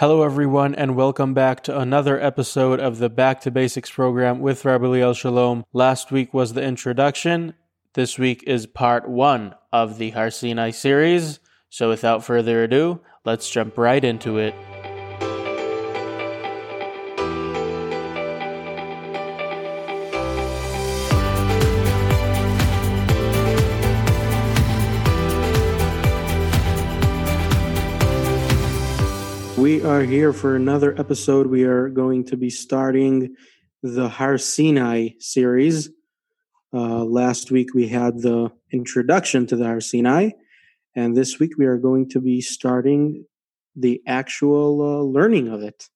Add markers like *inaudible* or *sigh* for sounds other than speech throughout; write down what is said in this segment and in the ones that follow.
Hello, everyone, and welcome back to another episode of the Back to Basics program with Rabbi Liel Shalom. Last week was the introduction. This week is part one of the Har Sinai series. So, without further ado, let's jump right into it. We are here for another episode. We are going to be starting the Har Sinai series. Uh, last week we had the introduction to the Har Sinai, and this week we are going to be starting the actual uh, learning of it.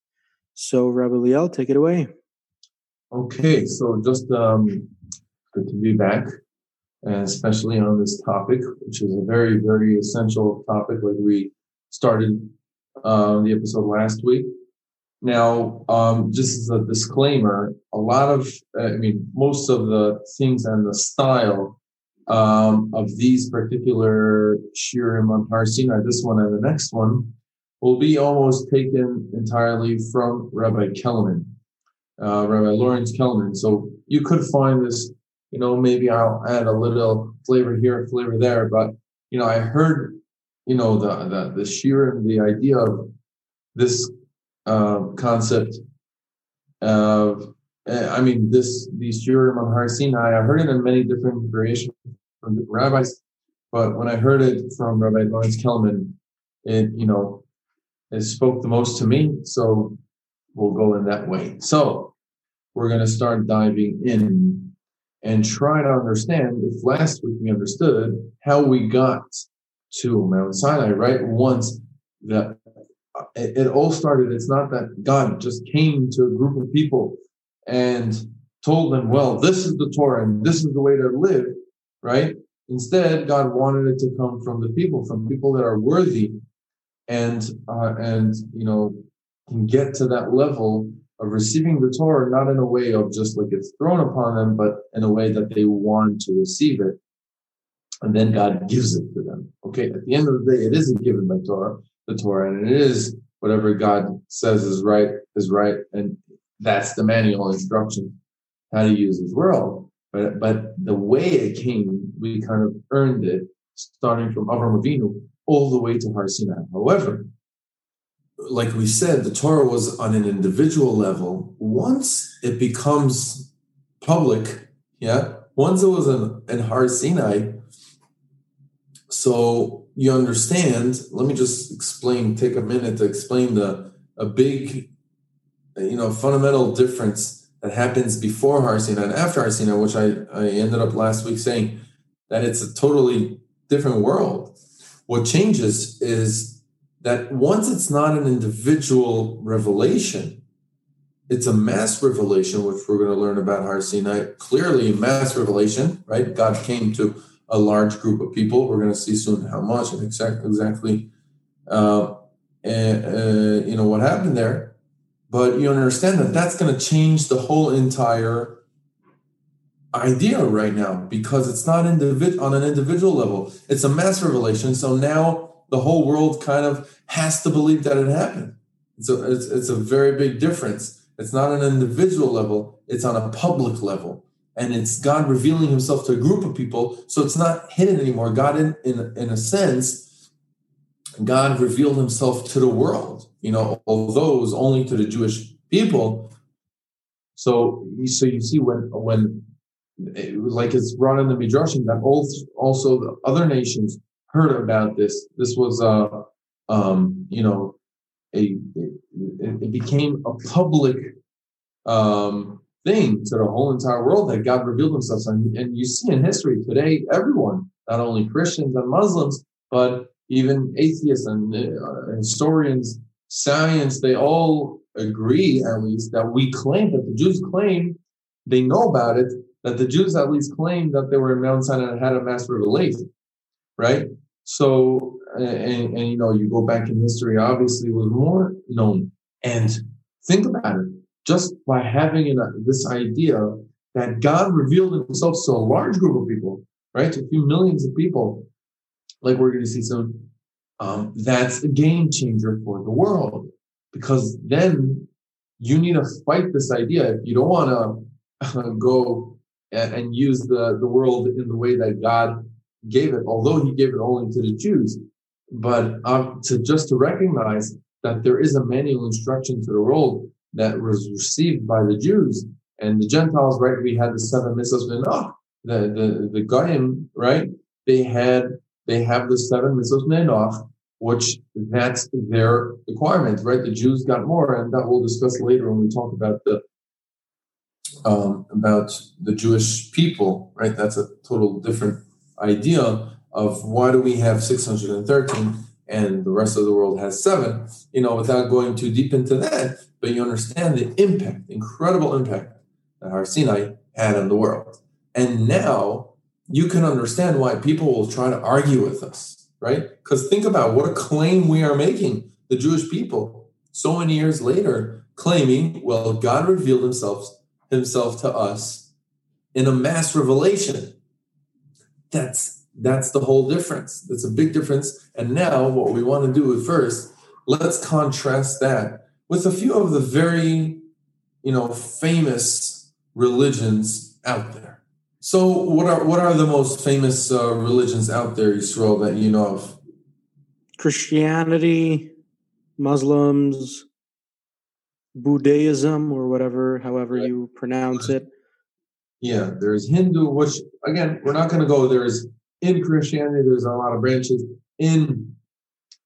So, Rabbi Liel, take it away. Okay, so just um, good to be back, especially on this topic, which is a very, very essential topic, like we started uh, the episode last week. Now, um, just as a disclaimer, a lot of, I mean, most of the things and the style um, of these particular shiurim on Har Sinai, this one and the next one, will be almost taken entirely from Rabbi Kelemen, uh, Rabbi Lawrence Kelemen. So you could find this, you know, maybe I'll add a little flavor here, flavor there, but you know, I heard you know the the the sheer the idea of this uh, concept of uh, I mean this these shiurim on Har Sinai I heard it in many different variations from different rabbis, but when I heard it from Rabbi Lawrence Kelemen, it you know it spoke the most to me. So we'll go in that way. So we're going to start diving in and try to understand if last week we understood how we got to Mount Sinai, right? Once that it, it all started, it's not that God just came to a group of people and told them, well, this is the Torah and this is the way to live, right? Instead, God wanted it to come from the people, from people that are worthy and, uh, and, you know, can get to that level of receiving the Torah, not in a way of just like it's thrown upon them, but in a way that they want to receive it and then God gives it to them. Okay, at the end of the day, it isn't given by Torah, the Torah, and it is whatever God says is right is right, and that's the manual instruction how to use His world. But but the way it came, we kind of earned it, starting from Avram Avinu all the way to Har Sinai. However, like we said, the Torah was on an individual level. Once it becomes public, yeah, once it was in, in Har Sinai, so you understand, let me just explain, take a minute to explain the a big, you know, fundamental difference that happens before Har Sinai and after Har Sinai, which I, I ended up last week saying that it's a totally different world. What changes is that once it's not an individual revelation, it's a mass revelation, which we're going to learn about Har Sinai. Clearly, mass revelation, right? God came to a large group of people. We're going to see soon how much and exactly exactly uh, uh, you know what happened there. But you understand that that's going to change the whole entire idea right now because it's not individ- on an individual level. It's a mass revelation. So now the whole world kind of has to believe that it happened. So it's, it's a very big difference. It's not an individual level. It's on a public level and it's God revealing himself to a group of people. So it's not hidden anymore. God, in, in, in a sense, God revealed himself to the world, you know, although it was only to the Jewish people. So, so you see when, when it like it's brought in the Midrashim that also the other nations heard about this. This was, uh, um, you know, a, it, it became a public, um, thing to the whole entire world that God revealed himself. And, and you see in history today, everyone, not only Christians and Muslims, but even atheists and uh, historians, science, they all agree at least that we claim that the Jews claim they know about it, that the Jews at least claim that they were in Mount Sinai and had a mass revelation, right? So, and, and you know, you go back in history, obviously was more known. And think about it just by having an, this idea that God revealed himself to a large group of people, right? To a few millions of people, like we're going to see soon. Um, that's a game changer for the world because then you need to fight this idea. If you don't want to uh, go and, and use the, the world in the way that God gave it, although He gave it only to the Jews, but um, to just to recognize that there is a manual instruction to the world that was received by the Jews and the Gentiles, right? We had the seven mitzvahs menach. The the the goyim, right? They had they have the seven mitzvahs menach, which that's their requirement, right? The Jews got more, and that we'll discuss later when we talk about the um, about the Jewish people, right? That's a total different idea of why do we have 613 and the rest of the world has seven, you know, without going too deep into that, but you understand the impact, incredible impact that Har Sinai had on the world. And now you can understand why people will try to argue with us, right? Because think about what a claim we are making, the Jewish people, so many years later, claiming, well, God revealed himself, himself to us in a mass revelation. That's that's the whole difference. That's a big difference. And now, what we want to do first, let's contrast that with a few of the very, you know, famous religions out there. So, what are what are the most famous uh, religions out there, Yisrael, that you know of? Christianity, Muslims, Buddhism, or whatever, however right. you pronounce it. Yeah, there's Hindu, which again, we're not going to go. There's in Christianity, there's a lot of branches. In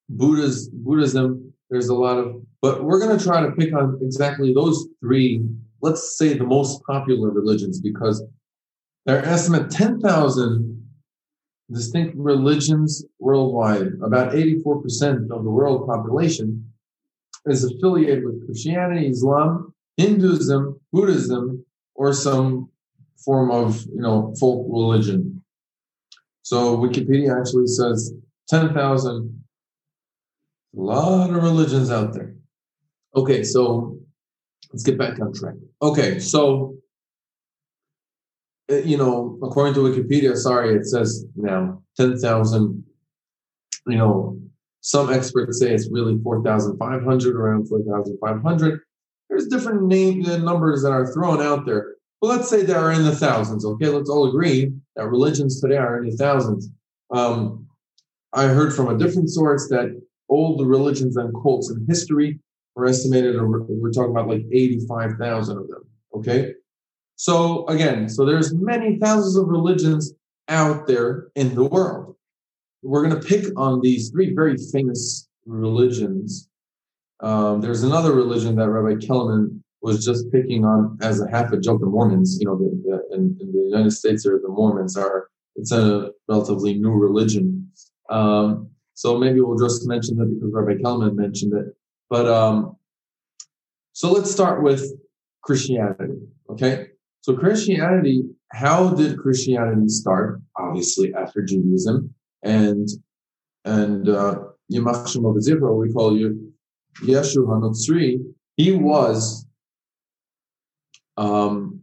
Buddhas, Buddhism, there's a lot of, but we're going to try to pick on exactly those three, let's say the most popular religions, because there are estimate 10,000 distinct religions worldwide. About 84% of the world population is affiliated with Christianity, Islam, Hinduism, Buddhism, or some form of, you know, folk religion. So Wikipedia actually says 10,000. A lot of religions out there. Okay, so let's get back on track. Okay, so uh, you know, according to Wikipedia, sorry, it says now 10,000. You know, some experts say it's really 4,500, around 4,500. There's different name uh, numbers that are thrown out there. But let's say they are in the thousands. Okay, let's all agree that religions today are in the thousands. Um, I heard from a different source that all the religions and cults in history are estimated, we're talking about like 85,000 of them. Okay. So again, so there's many thousands of religions out there in the world. We're going to pick on these three very famous religions. Um, there's another religion that Rabbi Kelemen was just picking on as a half a joke the Mormons. You know, the, the, in, in, the United States, or the Mormons are it's a relatively new religion. Um, so maybe we'll just mention that because Rabbi Kelemen mentioned it. But um, so let's start with Christianity. Okay, so Christianity. How did Christianity start? Obviously, after Judaism and and uh, Yimach Shemo we call you Yeshua Hanotzri. He was um,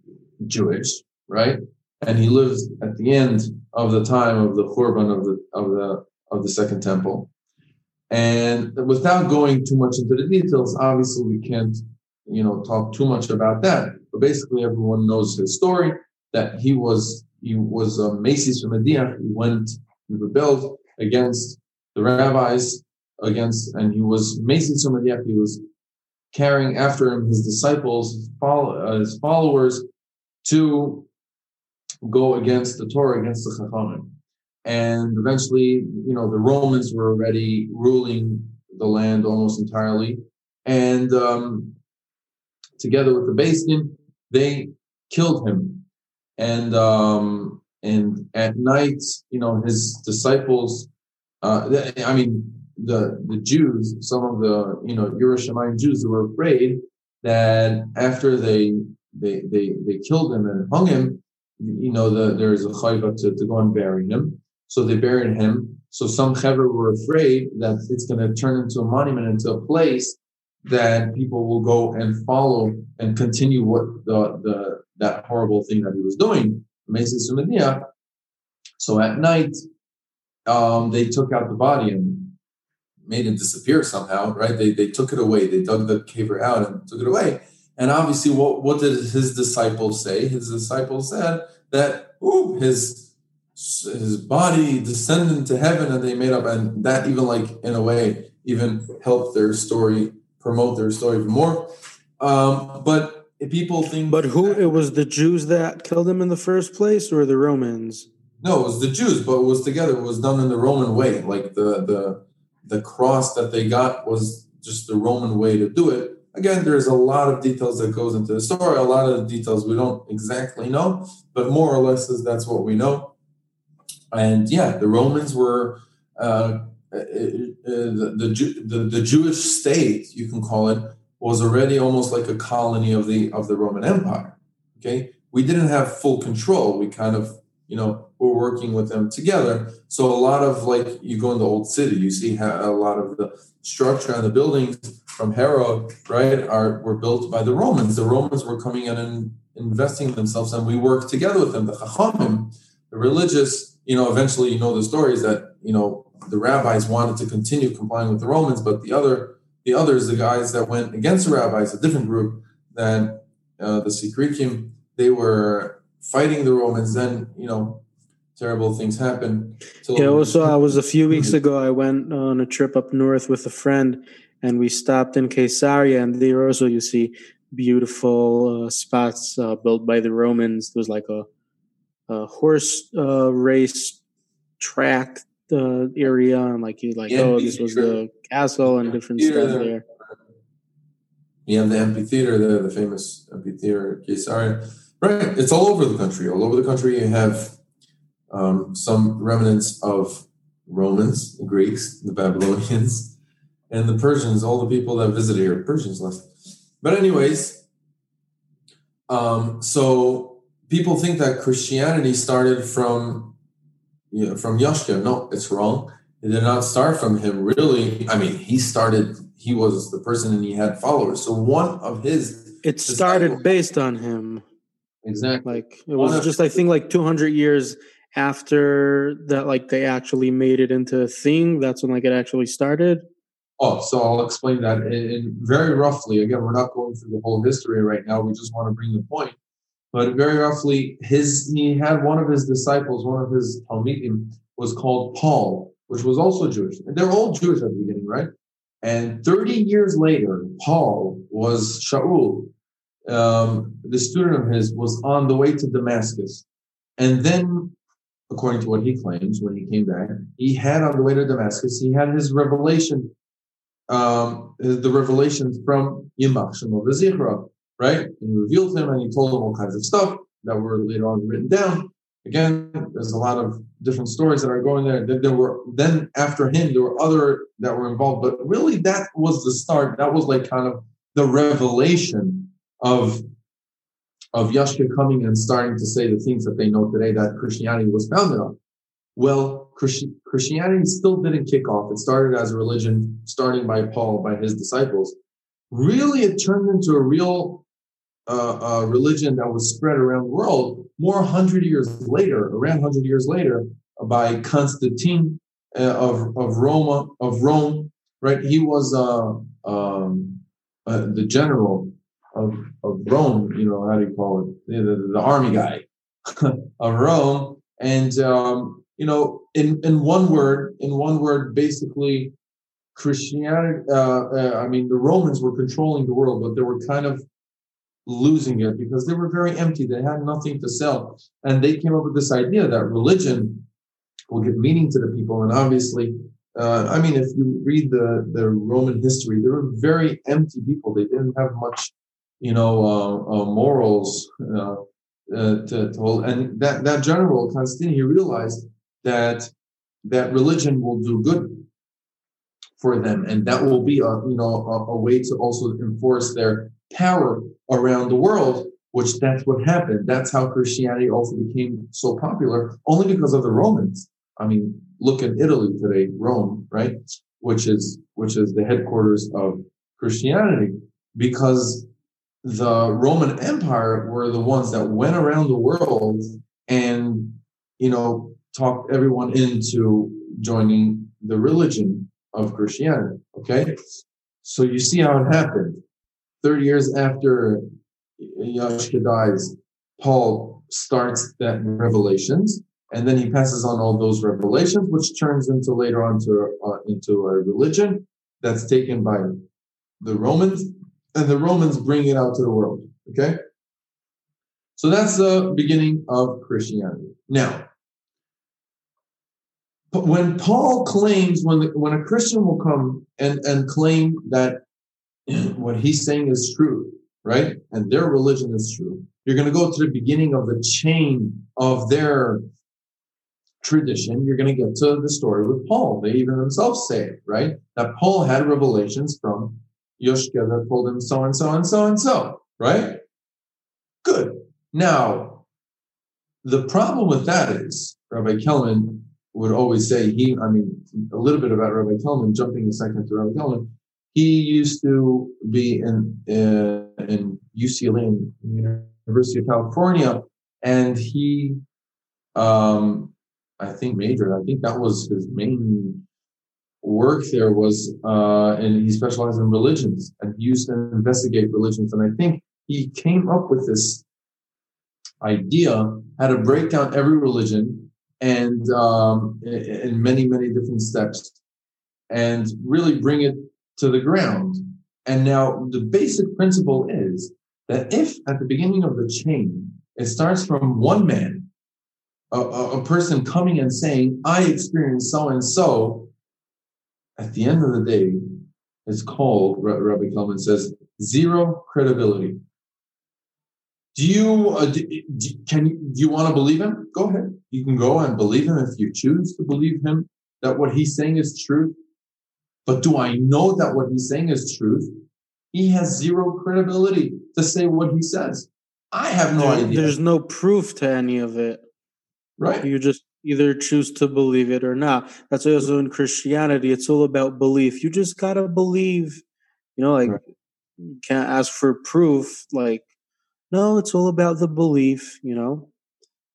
Jewish, right? And he lived at the end of the time of the Churban of the of the of the Second Temple. And without going too much into the details, obviously we can't, you know, talk too much about that. But basically, everyone knows his story that he was he was a Macy's from Mediach. He went, he rebelled against the rabbis, against, and he was Macy's from Mediach. He was carrying after him his disciples, his, follow, uh, his followers, to go against the Torah, against the Chachamim. And eventually, you know, the Romans were already ruling the land almost entirely. And um, together with the Beis Din, they killed him. And um, and at night, you know, his disciples, uh, I mean, the the Jews, some of the you know Yerushalayim Jews were afraid that after they they they they killed him and hung him, you know, the, there is a chayva to, to go and bury him. So they buried him. So some chaver were afraid that it's going to turn into a monument, into a place that people will go and follow and continue what the the that horrible thing that he was doing. So at night, um, they took out the body and made it disappear somehow, right? They, they took it away. They dug the kever out and took it away. And obviously, what, what did his disciples say? His disciples said that ooh, his his body descended into heaven and they made up and that even like in a way even helped their story promote their story more um, but people think but who it was the jews that killed him in the first place or the romans no, it was the Jews, but it was together. It was done in the Roman way. Like the the the cross that they got was just the Roman way to do it. Again, there's a lot of details that goes into the story. A lot of details we don't exactly know, but more or less is that's what we know. And yeah, the Romans were uh, uh, uh the, the, the the Jewish state, you can call it, was already almost like a colony of the of the Roman Empire. Okay, we didn't have full control. We kind of you know we're working with them together so a lot of like you go in the old city you see how a lot of the structure and the buildings from herod right are were built by the romans the romans were coming in and investing themselves and we worked together with them the chachamim the religious you know eventually you know the stories that you know the rabbis wanted to continue complying with the romans but the other the others the guys that went against the rabbis a different group than uh, the Sikrikim, they were fighting the Romans, then you know terrible things happen. yeah, also I was a few weeks ago. I went on a trip up north with a friend, and we stopped in Caesarea, and there also you see beautiful uh, spots uh, built by the Romans. There's like a, a horse uh, race track uh, area, and like you like, yeah, oh, this was the castle and different stuff there. You have the amphitheater there, the famous amphitheater Caesarea Right. It's all over the country. All over the country, you have um, some remnants of Romans, the Greeks, the Babylonians, *laughs* and the Persians. All the people that visited here, Persians left. But anyways, um, so people think that Christianity started from you know, from Yashka. No, it's wrong. It did not start from him. Really, I mean, he started. He was the person, and he had followers. So one of his it started based on him. Exactly. Like it was just I think like 200 years after that like they actually made it into a thing that's when like it actually started oh so i'll explain that in, very roughly again we're not going through the whole history right now we just want to bring the point but very roughly his he had one of his disciples one of his talmidim was called paul which was also jewish. And they're all jewish at the beginning right? And 30 years later paul was shaul. Um, the student of his was on the way to Damascus. And then, according to what he claims, when he came back, he had on the way to Damascus, he had his revelation, um, the revelations from Yimach Shemo right? And he revealed him and he told him all kinds of stuff that were later on written down. Again, there's a lot of different stories that are going there. Then there were then after him, there were other that were involved, but really that was the start. That was like kind of the revelation of of Yashka coming and starting to say the things that they know today that Christianity was founded on. Well, Christianity still didn't kick off. It started as a religion, starting by Paul, by his disciples. Really, it turned into a real uh, uh, religion that was spread around the world more hundred years later, around hundred years later, by Constantine uh, of of Roma of Rome. Right, he was uh, um, uh, the general of, of Rome, you know, how do you call it? The, the, the army guy *laughs* of Rome. And, um, you know, in, in one word, in one word, basically, Christianity, uh, uh, I mean, the Romans were controlling the world, but they were kind of losing it because they were very empty. They had nothing to sell. And they came up with this idea that religion will give meaning to the people. And obviously, uh, I mean, if you read the, the Roman history, they were very empty people. They didn't have much you know, uh, uh, morals uh, to, to hold. And that, that general, Constantine, he realized that that religion will do good for them, and that will be a you know a, a, way to also enforce their power around the world. Which that's what happened. That's how Christianity also became so popular, only because of the Romans. I mean, look at Italy today, Rome, right? Which is which is the headquarters of Christianity, because the Roman Empire were the ones that went around the world and, you know, talked everyone into joining the religion of Christianity. Okay, so you see how it happened. Thirty years after Yashka dies, Paul starts that revelations, and then he passes on all those revelations, which turns into later on to uh, into a religion that's taken by the Romans, and the Romans bring it out to the world. Okay, so that's the beginning of Christianity. Now, when Paul claims, when the, when a Christian will come and and claim that *laughs* what he's saying is true, right, and their religion is true, you're going to go to the beginning of the chain of their tradition. You're going to get to the story with Paul. They even themselves say it, right, that Paul had revelations from Yoshka that told him so and so and so and so, right? Good. Now, the problem with that is Rabbi Kelemen would always say he, I mean, a little bit about Rabbi Kelemen, jumping a second to Rabbi Kelemen. He used to be in uh, in UCLA, University of California, and he, um, I think, majored. I think that was his main work. There was, uh, and he specialized in religions, and he used to investigate religions. And I think he came up with this idea how to break down every religion and um, in many, many different steps and really bring it to the ground. And now the basic principle is that if at the beginning of the chain, it starts from one man, a, a, a person coming and saying, I experienced so and so, at the end of the day, it's called, Rabbi Kelemen says, zero credibility. Do you, uh, do, can you, do you want to believe him? Go ahead. You can go and believe him if you choose to believe him that what he's saying is truth. But do I know that what he's saying is truth? He has zero credibility to say what he says. I have no there, idea. There's no proof to any of it. Right. You just either choose to believe it or not. That's also in Christianity. It's all about belief. You just gotta believe. You know, like right. you can't ask for proof. Like, no, it's all about the belief. You know.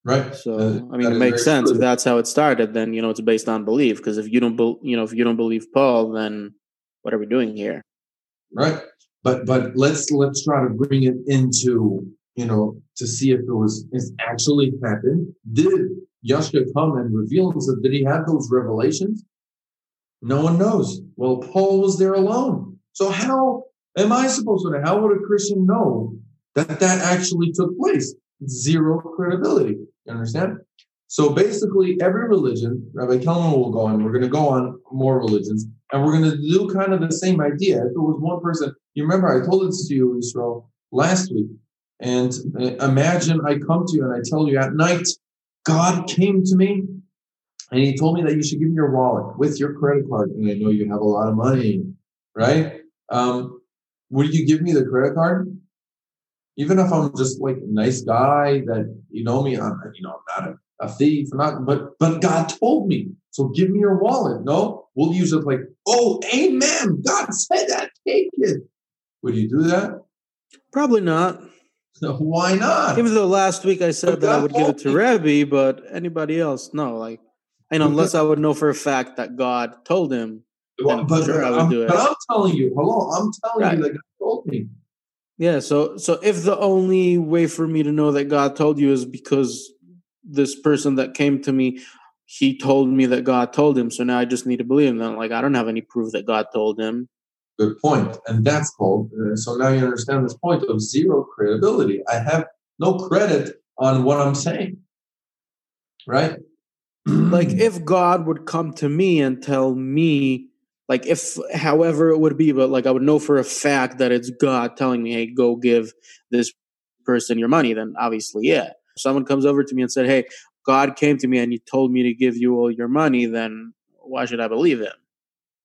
Right. So uh, I mean, it makes sense true. if that's how it started. Then you know it's based on belief. Because if you don't, be, you know, if you don't believe Paul, then what are we doing here? Right. But but let's let's try to bring it into you know to see if it was it actually happened. Did Yashka come and reveal himself? Did he have those revelations? No one knows. Well, Paul was there alone. So how am I supposed to know? How would a Christian know that that actually took place? Zero credibility. You understand? So basically, every religion, Rabbi Kelemen will go on, we're going to go on more religions, and we're going to do kind of the same idea. If it was one person, you remember I told this to you, Israel, last week. And uh, imagine I come to you and I tell you at night, God came to me and he told me that you should give me your wallet with your credit card. And I know you have a lot of money, right? Um, would you give me the credit card? Even if I'm just like a nice guy that you know me, I'm you know I'm not a, a thief, I'm not, but but God told me, so give me your wallet. No, we'll use it like, oh, amen. God said that, take it. Would you do that? Probably not. *laughs* Why not? Even though last week I said that I would give it to Rebbe, but anybody else, no. Like, know, unless I would know for a fact that God told him. Well, but, sure I would I'm, do it. but I'm telling you, hello, I'm telling right. you that God told me. Yeah, so so if the only way for me to know that God told you is because this person that came to me, he told me that God told him, so now I just need to believe him. Then, like, I don't have any proof that God told him. Good point, and that's called. Uh, so now you understand this point of zero credibility. I have no credit on what I'm saying, right? *clears throat* like, if God would come to me and tell me like if however it would be but like i would know for a fact that it's god telling me hey go give this person your money then obviously yeah. If someone comes over to me and said hey god came to me and he told me to give you all your money then why should i believe him?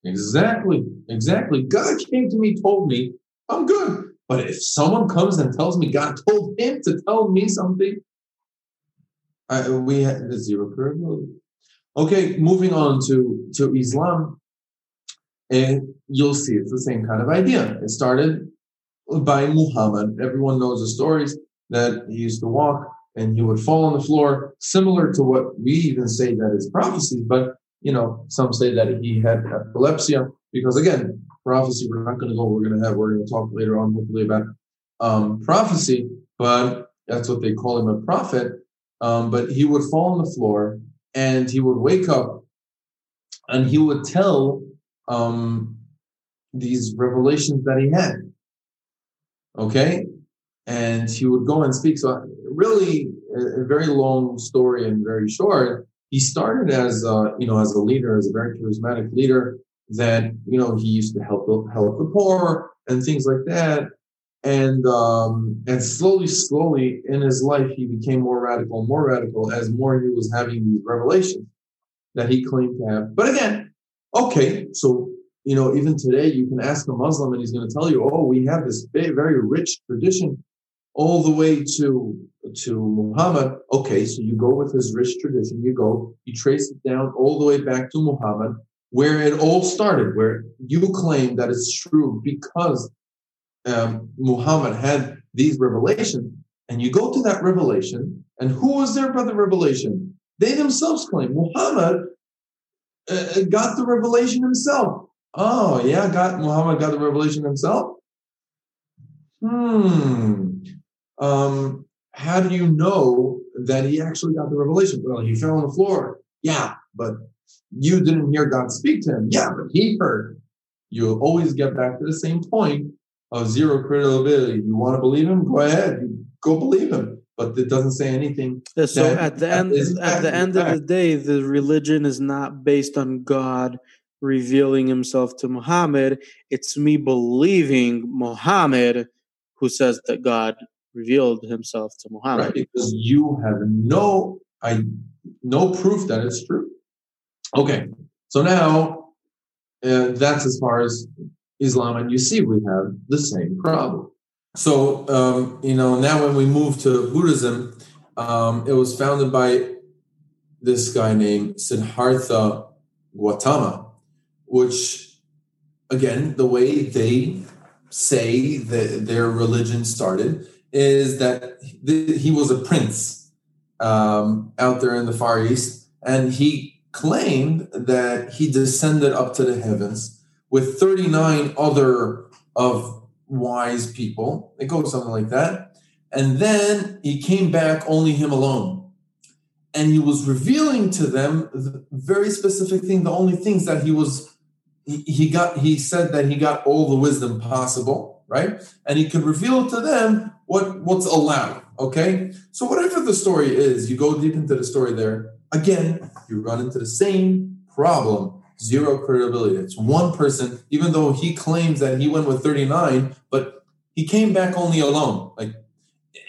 Exactly. Exactly. God came to me told me i'm good. But if someone comes and tells me god told him to tell me something I, we have zero credibility okay moving on to to islam and you'll see it's the same kind of idea. It started by Muhammad. Everyone knows the stories that he used to walk and he would fall on the floor, similar to what we even say that is prophecies. But you know, some say that he had epilepsy because again, prophecy, we're not going to go, we're going to have, we're going to talk later on, hopefully, about um, prophecy, but that's what they call him a prophet. Um, but he would fall on the floor and he would wake up and he would tell um, these revelations that he had. Okay. And he would go and speak. So, really, a, very long story and very short. He started as, a, you know, as a leader, as a very charismatic leader that you know he used to help help the poor and things like that and um, and slowly slowly in his life he became more radical more radical as more he was having these revelations that he claimed to have but again okay so you know even today you can ask a muslim and he's going to tell you oh we have this very rich tradition all the way to to muhammad okay so you go with his rich tradition you go you trace it down all the way back to muhammad where it all started, where you claim that it's true because um, Muhammad had these revelations, and you go to that revelation, and who was there by the revelation? They themselves claim Muhammad uh, uh, got the revelation himself. Oh, yeah, got Muhammad got the revelation himself. Hmm. Um, how do you know that he actually got the revelation? Well, he fell on the floor. Yeah, but you didn't hear God speak to him. Yeah, but he heard. You always get back to the same point of zero credibility. You want to believe him? Go ahead. Go believe him. But it doesn't say anything. Yeah, so at the end, at the end of the day, the religion is not based on God revealing himself to Muhammad. It's me believing Muhammad who says that God revealed himself to Muhammad. Right, because you have no I no proof that it's true. Okay, so now uh, that's as far as Islam, and you see we have the same problem. So, um, you know, now when we move to Buddhism, um, it was founded by this guy named Siddhartha Gautama, which, again, the way they say that their religion started is that he was a prince um, out there in the Far East, and he claimed that he descended up to the heavens with 39 other of wise people. It goes something like that. And then he came back only him alone. And he was revealing to them the very specific thing, the only things that he was he, he got he said that he got all the wisdom possible, right? And he could reveal to them what what's allowed. Okay. So whatever the story is, you go deep into the story there Again, you run into the same problem zero credibility. It's one person, even though he claims that he went with 39, but he came back only alone. Like,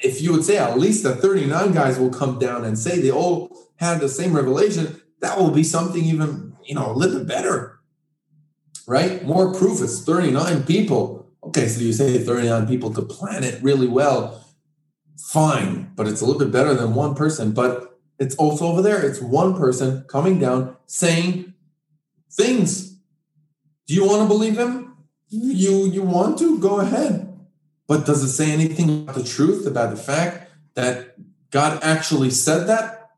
if you would say at least the 39 guys will come down and say they all had the same revelation, that will be something even, you know, a little bit better, right? More proof. It's 39 people. Okay, so you say 39 people to plan it really well. Fine, but it's a little bit better than one person. But it's also over there. It's one person coming down saying things. Do you want to believe him? You you want to? Go ahead. But does it say anything about the truth, about the fact that God actually said that?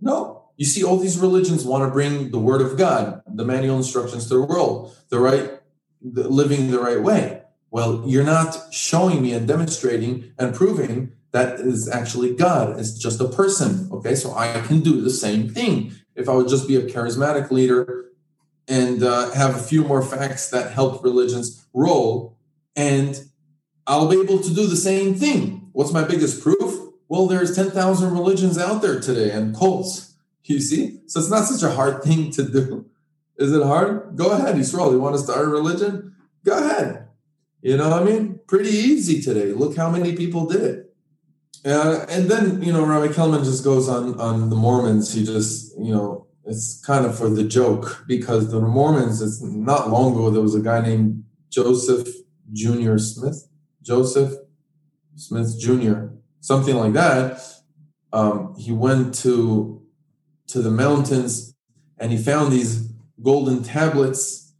No. You see, all these religions want to bring the word of God, the manual instructions to the world, the right the, living the right way. Well, you're not showing me and demonstrating and proving that is actually God. It's just a person. Okay, so I can do the same thing. If I would just be a charismatic leader and uh, have a few more facts that help religions roll, and I'll be able to do the same thing. What's my biggest proof? Well, there's 10,000 religions out there today and cults. You see? So it's not such a hard thing to do. Is it hard? Go ahead, Israel. You want to start a religion? Go ahead. You know what I mean? Pretty easy today. Look how many people did it. Yeah, and then you know Rabbi Kelemen just goes on on the Mormons. He just you know it's kind of for the joke because the Mormons. It's not long ago there was a guy named Joseph Junior Smith, Joseph Smith Jr. Something like that. Um, he went to to the mountains and he found these golden tablets,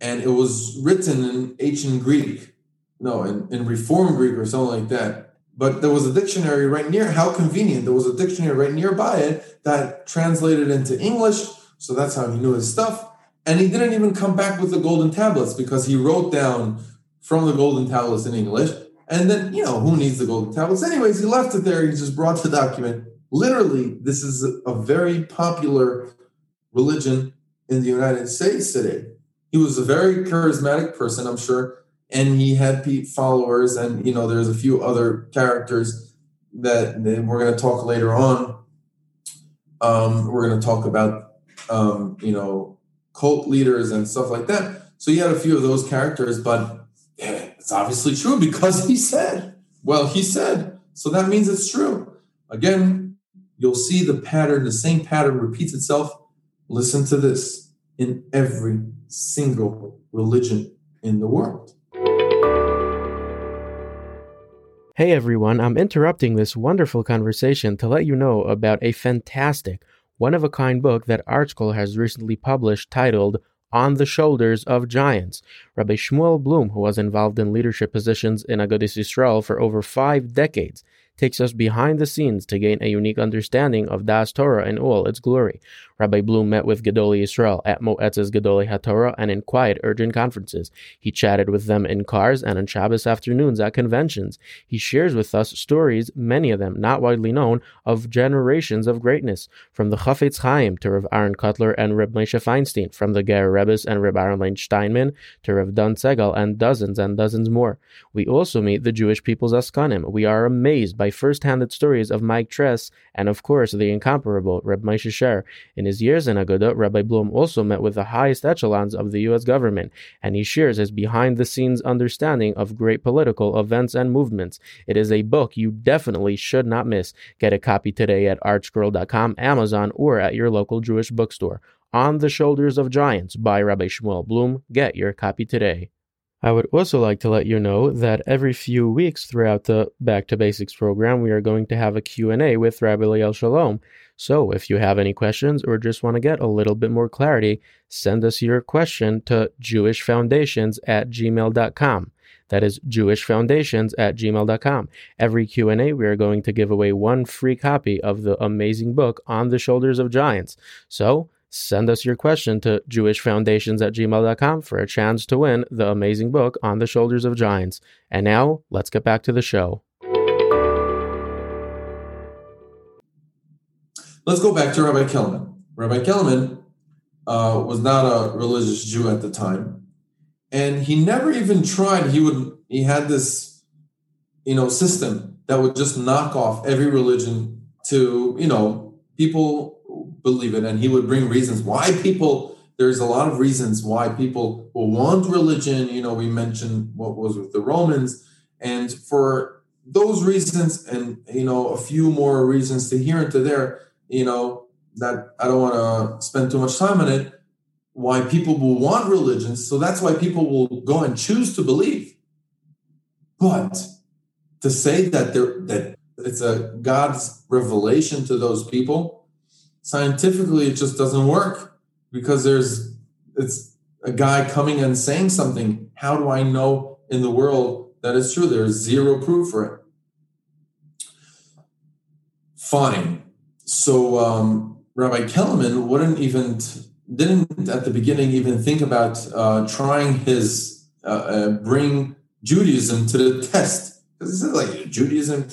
and it was written in ancient Greek, no, in, in Reform Greek or something like that but there was a dictionary right near how convenient there was a dictionary right nearby it that translated into english So that's how he knew his stuff. And he didn't even come back with the golden tablets because he wrote down from the golden tablets in English. And then, you know, who needs the golden tablets? Anyways, he left it there. He just brought the document. Literally, this is a very popular religion in the United States today. He was a very charismatic person, I'm sure, and he had followers. And, you know, there's a few other characters that, we're going to talk later on. Um, we're going to talk about, um, you know, cult leaders and stuff like that. So he had a few of those characters, but it's obviously true because he said, well, he said. So that means it's true. Again, you'll see the pattern, the same pattern repeats itself. Listen to this in every single religion in the world. Hey everyone, I'm interrupting this wonderful conversation to let you know about a fantastic, one of a kind book that ArtScroll has recently published titled On the Shoulders of Giants. Rabbi Shmuel Bloom, who was involved in leadership positions in Agudas Yisrael for over five decades, takes us behind the scenes to gain a unique understanding of Das Torah in all its glory. Rabbi Bloom met with Gedolei Yisrael at Moetzes Gedolei HaTorah and in quiet, urgent conferences. He chatted with them in cars and on Shabbos afternoons at conventions. He shares with us stories, many of them not widely known, of generations of greatness, from the Chafetz Chaim to Rav Aaron Kotler and Reb Moshe Feinstein, from the Ger Rebbes and Reb Aaron Leib Steinman to Rav Dan Segal and dozens and dozens more. We also meet the Jewish people's Askanim. We are amazed by first-handed stories of Mike Tress and, of course, the incomparable Reb Moshe Sherer. In his years in Aguda, Rabbi Bloom also met with the highest echelons of the U.S. government, and he shares his behind-the-scenes understanding of great political events and movements. It is a book you definitely should not miss. Get a copy today at artscroll.com, Amazon, or at your local Jewish bookstore. On the Shoulders of Giants by Rabbi Shmuel Bloom. Get your copy today. I would also like to let you know that every few weeks throughout the Back to Basics program, we are going to have a Q&A with Rabbi Liel Shalom. So if you have any questions or just want to get a little bit more clarity, send us your question to jewishfoundations at gmail.com. That is jewishfoundations at gmail.com. Every Q&A, we are going to give away one free copy of the amazing book, On the Shoulders of Giants. So Send us your question to jewishfoundations at gmail.com for a chance to win the amazing book On the Shoulders of Giants. And now, let's get back to the show. Let's go back to Rabbi Kelemen. Rabbi Kelemen uh, was not a religious Jew at the time, and he never even tried. He would he had this, you know, system that would just knock off every religion to you know people believe it, and he would bring reasons why people. There's a lot of reasons why people will want religion. You know, we mentioned what was with the Romans, and for those reasons, and you know, a few more reasons to here and to there. You know, that I don't want to spend too much time on it. Why people will want religion, so that's why people will go and choose to believe. But to say that there that it's a God's revelation to those people scientifically it just doesn't work because there's it's a guy coming and saying something. How do i know in the world that it's true? There's zero proof for it. Fine. So um, rabbi kelemen wouldn't even didn't at the beginning even think about uh, trying his uh, uh, bring judaism to the test. Because he said like judaism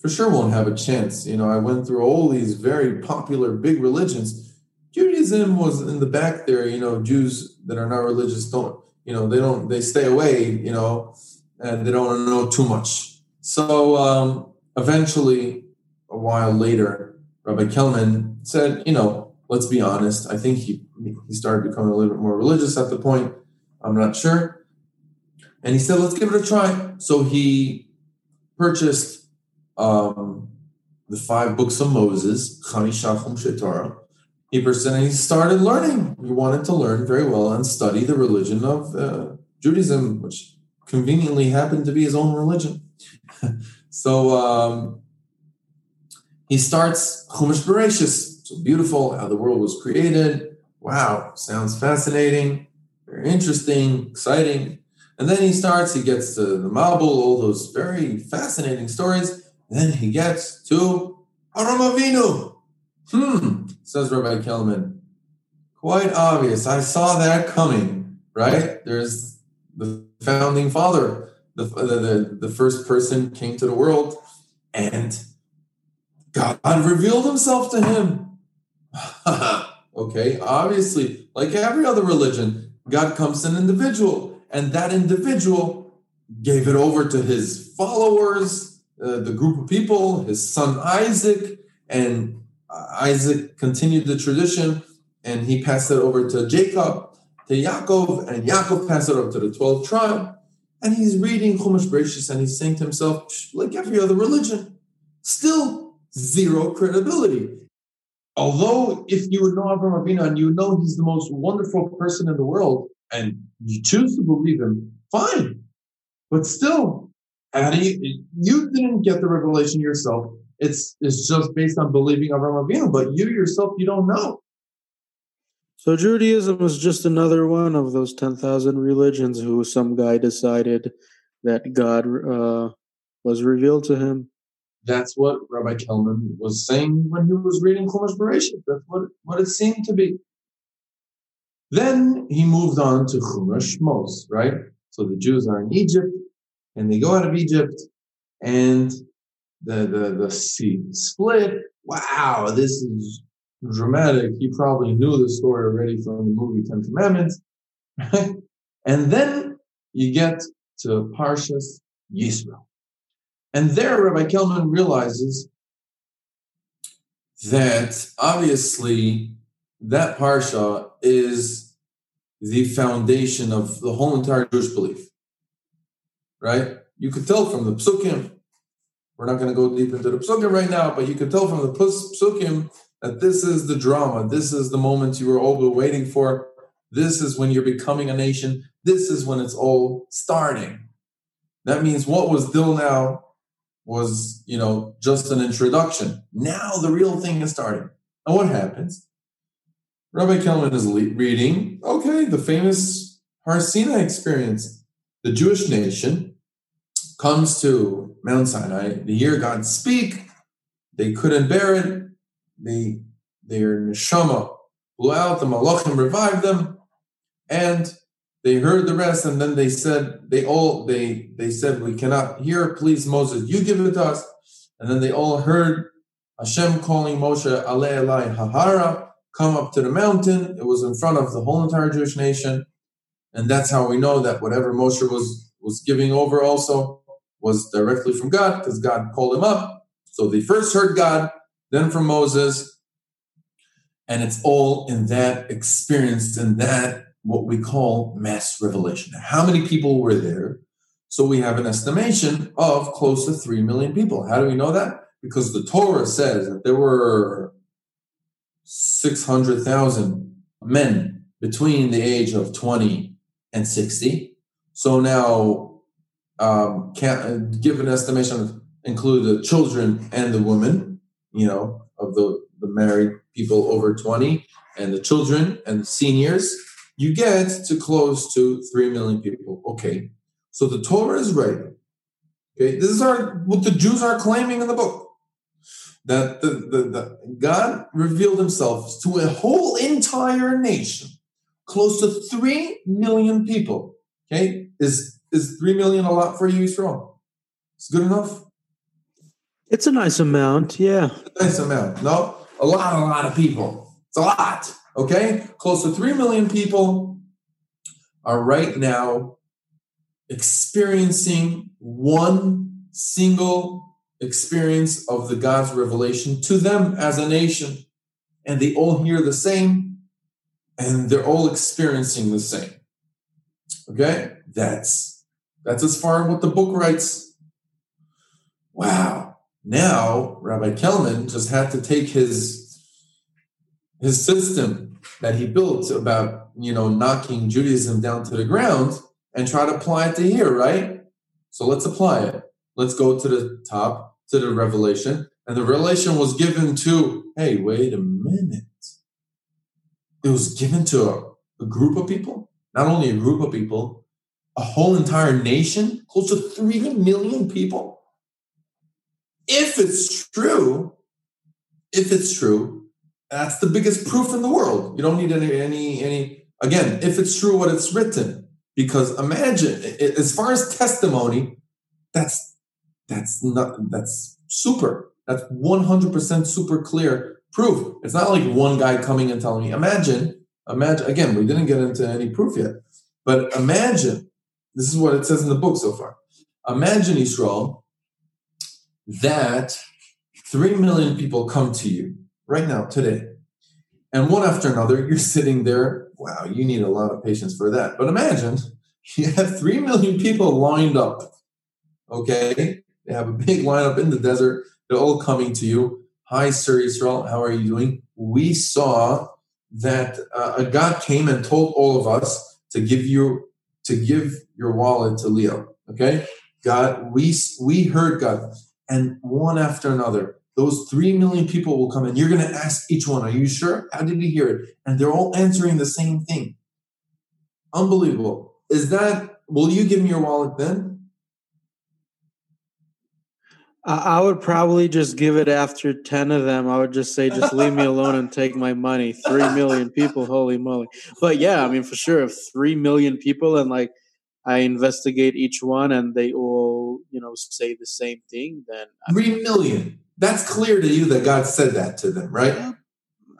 for sure won't have a chance. You know, I went through all these very popular big religions. Judaism was in the back there, you know, Jews that are not religious don't, you know, they don't, they stay away, you know, and they don't know too much. So um, eventually, a while later, Rabbi Kelemen said, you know, let's be honest. I think he he started becoming a little bit more religious at the point. I'm not sure. And he said, let's give it a try. So he purchased um, the five books of Moses, Chamisha Chumshei. He he started learning. He wanted to learn very well and study the religion of uh, Judaism, which conveniently happened to be his own religion. *laughs* so um, he starts Chumash Bereshis. So beautiful how the world was created. Wow, sounds fascinating, very interesting, exciting. And then he starts, he gets to the Mabul, all those very fascinating stories. Then he gets to Avram Avinu. Hmm, says Rabbi Kelemen. quite obvious. I saw that coming, right? There's the founding father, the, the, the first person came to the world, and God revealed himself to him. *laughs* okay, obviously, like every other religion, God comes to an individual, and that individual gave it over to his followers, uh, the group of people, his son Isaac, and Isaac continued the tradition and he passed it over to Jacob, to Yaakov, and Yaakov passed it over to the 12th tribe. And he's reading Chumash Bereshis and he's saying to himself, like every other religion, still zero credibility. Although, if you would know Avraham Avinu and you know he's the most wonderful person in the world, and you choose to believe him, fine. But still, you, you didn't get the revelation yourself. It's it's just based on believing Avraham Avinu, but you yourself you don't know. So Judaism is just another one of those ten thousand religions who some guy decided that God uh, was revealed to him. That's what Rabbi Kelemen was saying when he was reading Chumash Bereshit. That's what, what it seemed to be. Then he moved on to Chumash Shmos, right? So the Jews are in Egypt, and they go out of Egypt, and the the the sea split. Wow, this is dramatic. You probably knew the story already from the movie Ten Commandments. *laughs* and then you get to Parshas Yisro. And there, Rabbi Kelemen realizes that obviously that Parsha is the foundation of the whole entire Jewish belief. Right? You could tell from the psukim. We're not going to go deep into the psukim right now, but you could tell from the psukim that this is the drama. This is the moment you were all waiting for. This is when you're becoming a nation. This is when it's all starting. That means what was till now was, you know, just an introduction. Now the real thing is starting. And what happens? Rabbi Kelemen is reading, okay, the famous Har Sinai experience. The Jewish nation comes to Mount Sinai to hear God speak. They couldn't bear it they their neshama blew out, the malachim revived them, and they heard the rest, and then they said they all they they said we cannot hear. Please, Moses, you give it to us. And then they all heard Hashem calling Moshe Ale Elai Hahara, come up to the mountain. It was in front of the whole entire Jewish nation, and that's how we know that whatever Moshe was was giving over also was directly from God because God called him up. So they first heard God, then from Moses. And it's all in that experience, in that what we call mass revelation. How many people were there? So we have an estimation of close to 3 million people. How do we know that? Because the Torah says that there were 600,000 men between the age of 20 and 60. So now, um, can give an estimation, include the children and the women you know, of the, the married people over 20 and the children and the seniors, you get to close to 3 million people. Okay. So the Torah is right. Okay. This is our, what the Jews are claiming in the book. That the, the, the God revealed himself to a whole entire nation, close to 3 million people. Okay. Is, is 3 million a lot for you, Israel? It's good enough? It's a nice amount, yeah. nice amount. No, a lot, a lot of people. It's a lot. Okay, close to three million people are right now experiencing one single experience of the God's revelation to them as a nation, and they all hear the same, and they're all experiencing the same. Okay, that's that's as far as what the book writes. Wow now, Rabbi Kelemen just had to take his his system that he built about you know knocking Judaism down to the ground and try to apply it to here, right? So let's apply it. Let's go to the top to the revelation, and the revelation was given to. Hey, wait a minute. It was given to a, a group of people, not only a group of people, a whole entire nation, close to three million people if it's true, if it's true That's the biggest proof in the world. You don't need any any any again, if it's true what it's written. Because imagine as far as testimony, that's that's not that's super. That's 100% super clear proof. It's not like one guy coming and telling me. Imagine, imagine again, we didn't get into any proof yet. But imagine, this is what it says in the book so far. Imagine Israel that 3 million people come to you right now, today. And one after another, you're sitting there. Wow, you need a lot of patience for that. But imagine *laughs* you have 3 million people lined up. Okay? They have a big lineup in the desert. They're all coming to you. Hi, Sir Israel. How are you doing? We saw that uh, a God came and told all of us to give you to give your wallet to Leo. Okay, God, we we heard God, and one after another, those 3 million people will come and you're going to ask each one, Are you sure? How did you hear it? And they're all answering the same thing. Unbelievable. Is that, will you give me your wallet then? I would probably just give it after 10 of them. I would just say, just leave me alone and take my money. Three million people, holy moly. But yeah, I mean, for sure, if three million people and like I investigate each one and they all, you know, say the same thing, then. Three million that's clear to you that God said that to them, right?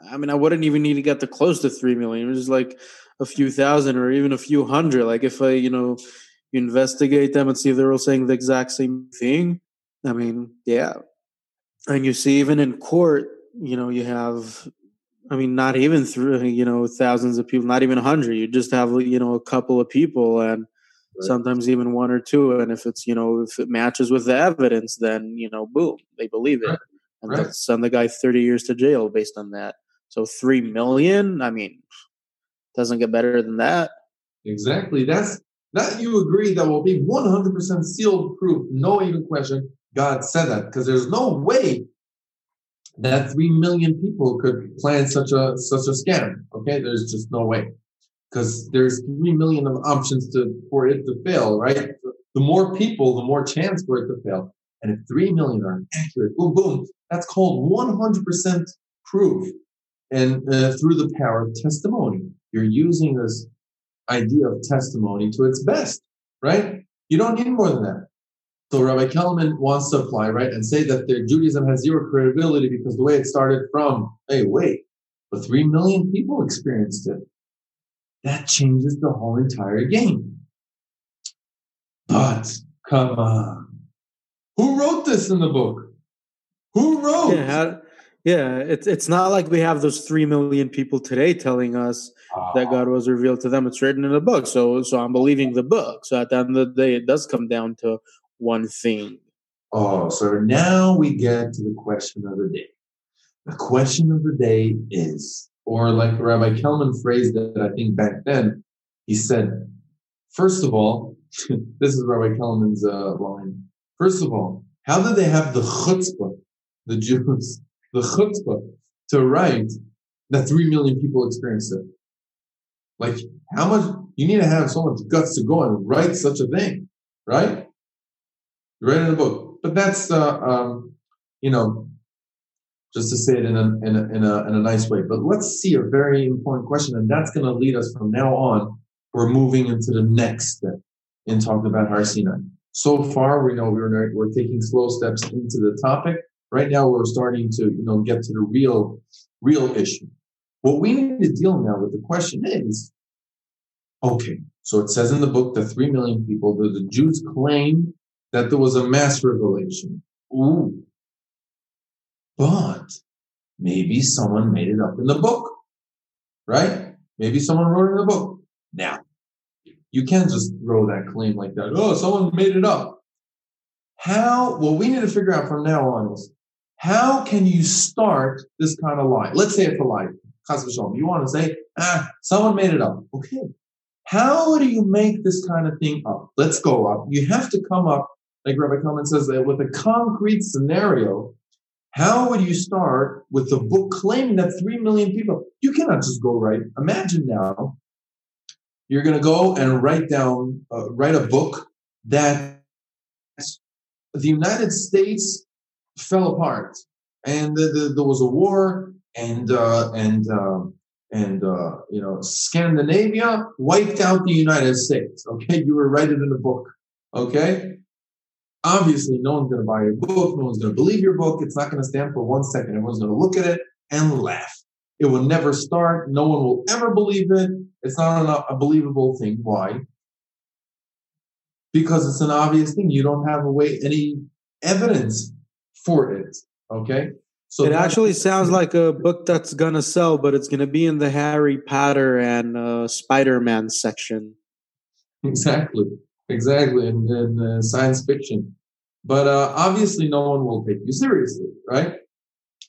I mean, I wouldn't even need to get to close to three million. It was like a few thousand or even a few hundred. Like if I, you know, investigate them and see if they're all saying the exact same thing. I mean, yeah. And you see, even in court, you know, you have, I mean, not even through, you know, thousands of people, not even a hundred. You just have, you know, a couple of people and right. sometimes even one or two. And if it's, you know, if it matches with the evidence, then, you know, boom, they believe it. Right. And right. send the guy 30 years to jail based on that. So 3 million, I mean, doesn't get better than that. Exactly. That's that you agree that will be 100% sealed proof, no even question. God said that because there's no way that 3 million people could plan such a such a scam. Okay, there's just no way because there's three million of options to for it to fail, right? The more people, the more chance for it to fail. And if three million are accurate, boom, boom, that's called 100% proof. And uh, through the power of testimony, you're using this idea of testimony to its best, right? You don't need more than that. So Rabbi Kelemen wants to apply, right, and say that their Judaism has zero credibility because the way it started from, hey, wait, but three million people experienced it that changes the whole entire game. But come on. Who wrote this in the book? Who wrote? Yeah, how, yeah, it's it's not like we have those three million people today telling us uh, that God was revealed to them. It's written in the book. So so I'm believing the book. So at the end of the day, it does come down to one thing. Oh, so now we get to the question of the day. The question of the day is or like Rabbi Kelemen phrased it, I think back then, he said, first of all, *laughs* this is Rabbi Kelemen's uh, line. First of all, how did they have the chutzpah, the Jews, *laughs* the chutzpah to write that three million people experienced it? Like, how much, you need to have so much guts to go and write such a thing, right? Write in a book. But that's, uh, um, you know, just to say it in a, in a, in a, in a nice way. But let's see a very important question, and that's going to lead us from now on. We're moving into the next step in talking about Har Sinai. So far, we know we're we're taking slow steps into the topic. Right now, we're starting to you know get to the real real issue. What we need to deal now with the question is, okay, so it says in the book that three million people, the, the Jews claim that there was a mass revelation. Ooh, but maybe someone made it up in the book, right? Maybe someone wrote it in the book. Now, you can't just throw that claim like that. Oh, someone made it up. How, what we need to figure out from now on is how can you start this kind of lie? Let's say it's a lie. You want to say, ah, someone made it up. Okay. How do you make this kind of thing up? Let's go up. You have to come up, like Rabbi Kelemen says, that with a concrete scenario how would you start with the book claiming that 3 million people? You cannot just go write. Imagine now you're going to go and write down, uh, write a book that the United States fell apart and the, the, there was a war and uh, and uh, and you know Scandinavia wiped out the United States. Okay, you were writing in a book. Okay, obviously no one's going to buy your book. No one's going to believe your book. It's not going to stand for one second. Everyone's going to look at it and laugh. It will never start. No one will ever believe it. It's not a, believable thing. Why? Because it's an obvious thing. You don't have a way any evidence for it. Okay. So it actually sounds like a book that's gonna sell, but it's gonna be in the Harry Potter and uh, Spider Man section. Exactly, exactly, in, in uh, science fiction. But uh, obviously, no one will take you seriously, right?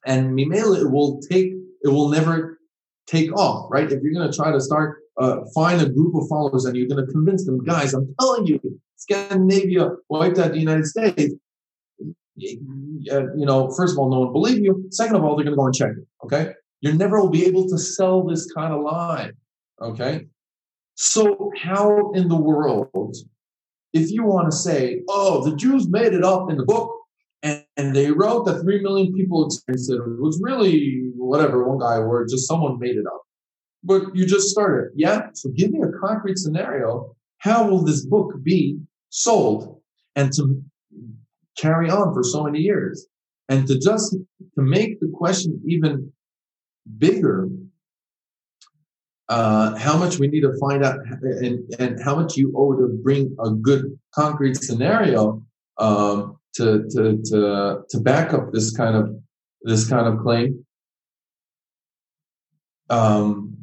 And Mimela, it will take, it will never take off, right? If you're gonna try to start, uh, find a group of followers and you're gonna convince them, guys, I'm telling you, Scandinavia wiped out the United States uh, you know, first of all, no one will believe you. Second of all, they're going to go and check it. Okay. You never will be able to sell this kind of lie. Okay. So how in the world, if you want to say, oh, the Jews made it up in the book and, and they wrote that three million people experienced it, it was really whatever, one guy or just someone made it up. But you just started. Yeah. So give me a concrete scenario. How will this book be sold? And to carry on for so many years. And to just to make the question even bigger, uh, how much we need to find out and, and how much you owe to bring a good concrete scenario um, to, to, to, to back up this kind of this kind of claim. Um,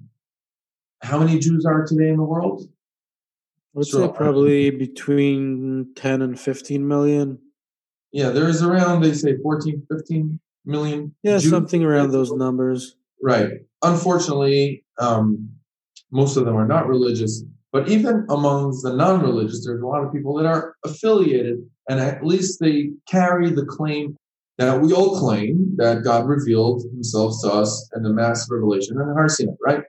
how many Jews are today in the world? I would say probably between 10 and 15 million yeah, there is around, they say 14, 15 million. Yeah, Jews. something around those numbers. Right. Unfortunately, um, most of them are not religious, but even amongst the non religious, there's a lot of people that are affiliated, and at least they carry the claim that we all claim that God revealed himself to us in the mass revelation and Har Sinai, right?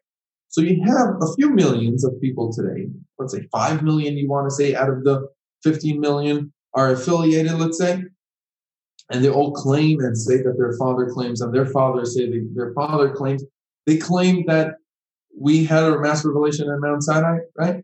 So you have a few millions of people today, let's say 5 million, you want to say, out of the 15 million are affiliated, let's say, and they all claim and say that their father claims, and their father say they, their father claims, they claim that we had a mass revelation in Mount Sinai, right?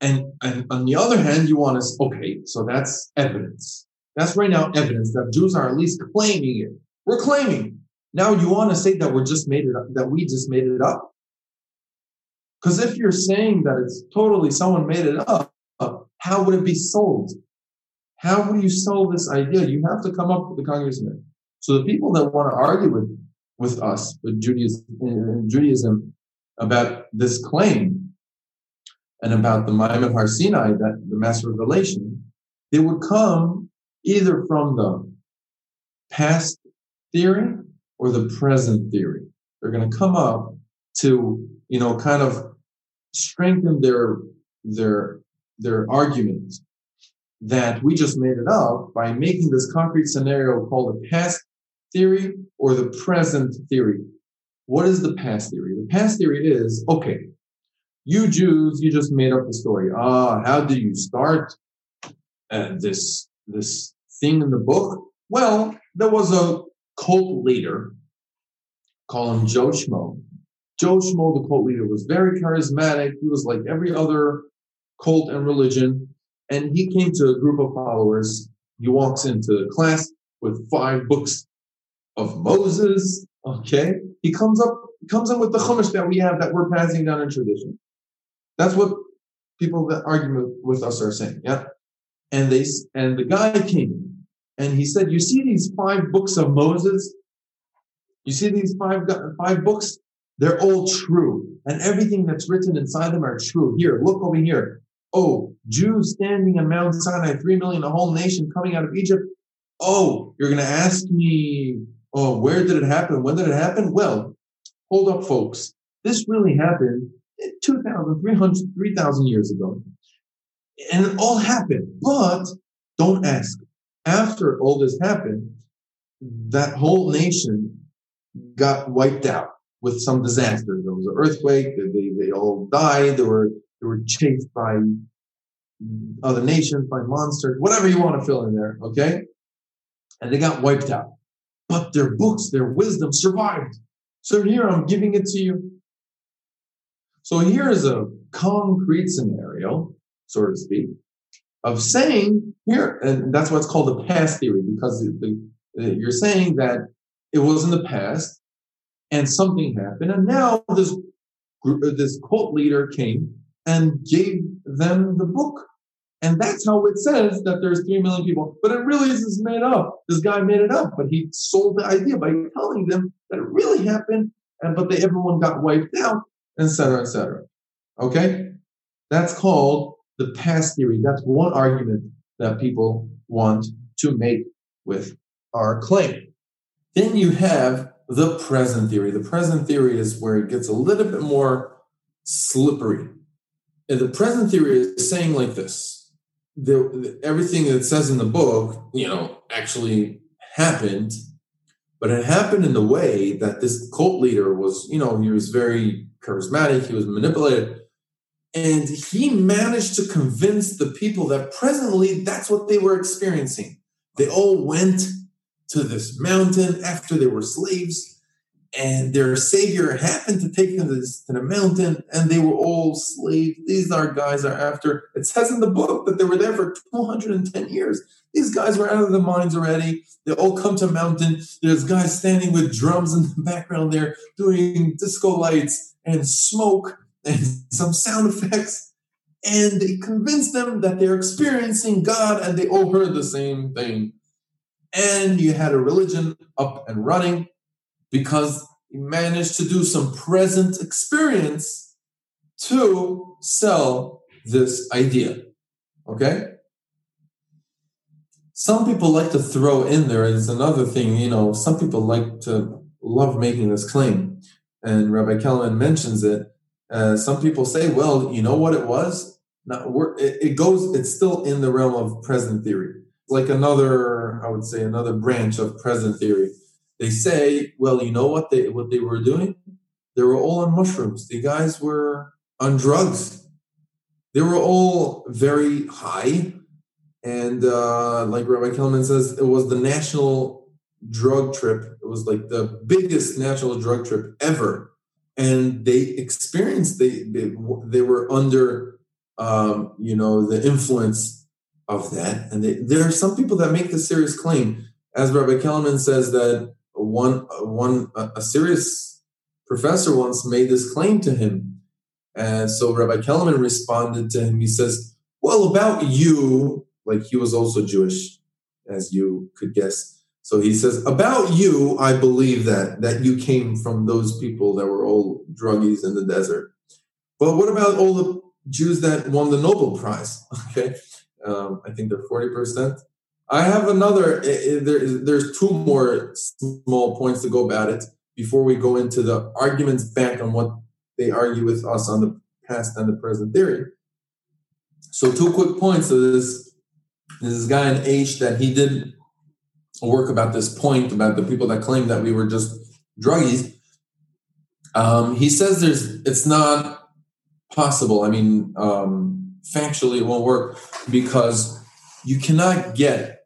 And, and on the other hand, you want to, okay, so that's evidence. That's right now evidence that Jews are at least claiming it. We're claiming. Now you want to say that we're just made it up, that we just made it up. Because if you're saying that it's totally someone made it up, how would it be sold? How would you sell this idea? You have to come up with the congregation. So the people that want to argue with, with us, with Judaism, uh, Judaism about this claim and about the Ma'amad Har Sinai, that the Mass Revelation, they would come either from the past theory or the present theory. They're going to come up to, you know, kind of strengthen their, their their argument that we just made it up by making this concrete scenario called the past theory or the present theory. What is the past theory? The past theory is okay, you Jews, you just made up the story. Ah, how do you start uh, this this thing in the book? Well, there was a cult leader, call him Joe Schmo. Joe Schmo, the cult leader, was very charismatic. He was like every other cult and religion. And he came to a group of followers. He walks into the class with five books of Moses. Okay. He comes up, comes in with the Chumash that we have that we're passing down in tradition. That's what people that argue with us are saying. Yeah. And they, and the guy came and he said, you see these five books of Moses? You see these five, five books? They're all true. And everything that's written inside them are true. Here, look over here. Oh, Jews standing on Mount Sinai, three million, a whole nation coming out of Egypt. Oh, you're going to ask me, oh, where did it happen? When did it happen? Well, hold up, folks. This really happened 2,000, 3,000 years ago. And it all happened. But don't ask. After all this happened, that whole nation got wiped out with some disaster. There was an earthquake. They, they all died. There were they were chased by other nations, by monsters, whatever you want to fill in there, okay? And they got wiped out. But their books, their wisdom survived. So here I'm giving it to you. So here is a concrete scenario, so to speak, of saying here, and that's what's called the past theory, because you're saying that it was in the past and something happened, and now this this cult leader came and gave them the book. And that's how it says that there's 3 million people. But it really is made up. This guy made it up, but he sold the idea by telling them that it really happened, and but they, everyone got wiped out, etc., etc. Okay? That's called the past theory. That's one argument that people want to make with our claim. Then you have the present theory. The present theory is where it gets a little bit more slippery. And the present theory is saying like this the, the, everything that says in the book, you know, actually happened, but it happened in the way that this cult leader was, you know, he was very charismatic, he was manipulated. And he managed to convince the people that presently that's what they were experiencing. They all went to this mountain after they were slaves, and their savior happened to take them to, this, to the mountain, and they were all slaves. These are guys are after. It says in the book that they were there for 210 years. These guys were out of their minds already. They all come to mountain. There's guys standing with drums in the background there, doing disco lights and smoke and some sound effects. And they convince them that they're experiencing God and they all heard the same thing and you had a religion up and running because he managed to do some present experience to sell this idea. Okay? Some people like to throw in there is another thing, you know, some people like to love making this claim. And Rabbi Kelemen mentions it. Uh, some people say, well, you know what it was? Not, it, it goes, it's still in the realm of present theory like another, I would say, another branch of present theory. They say, well, you know what they what they were doing? They were all on mushrooms. The guys were on drugs. They were all very high, and uh, like Rabbi Kelemen says, it was the national drug trip. It was like the biggest national drug trip ever, and they experienced they they, they were under um, you know the influence of that. And they, there are some people that make the serious claim, as Rabbi Kelemen says that one one a serious professor once made this claim to him, and so Rabbi Kelemen responded to him. He says, "Well, about you, like he was also Jewish, as you could guess." So he says, "About you, I believe that that you came from those people that were all druggies in the desert. But what about all the Jews that won the Nobel Prize? *laughs* Okay, um, I think they're 40%. I have another, there, there's two more small points to go about it before we go into the arguments back on what they argue with us on the past and the present theory. So, two quick points of this. This guy in Aish that he did work about this point about the people that claim that we were just druggies. Um, he says there's it's not possible. I mean, um, factually it won't work because you cannot get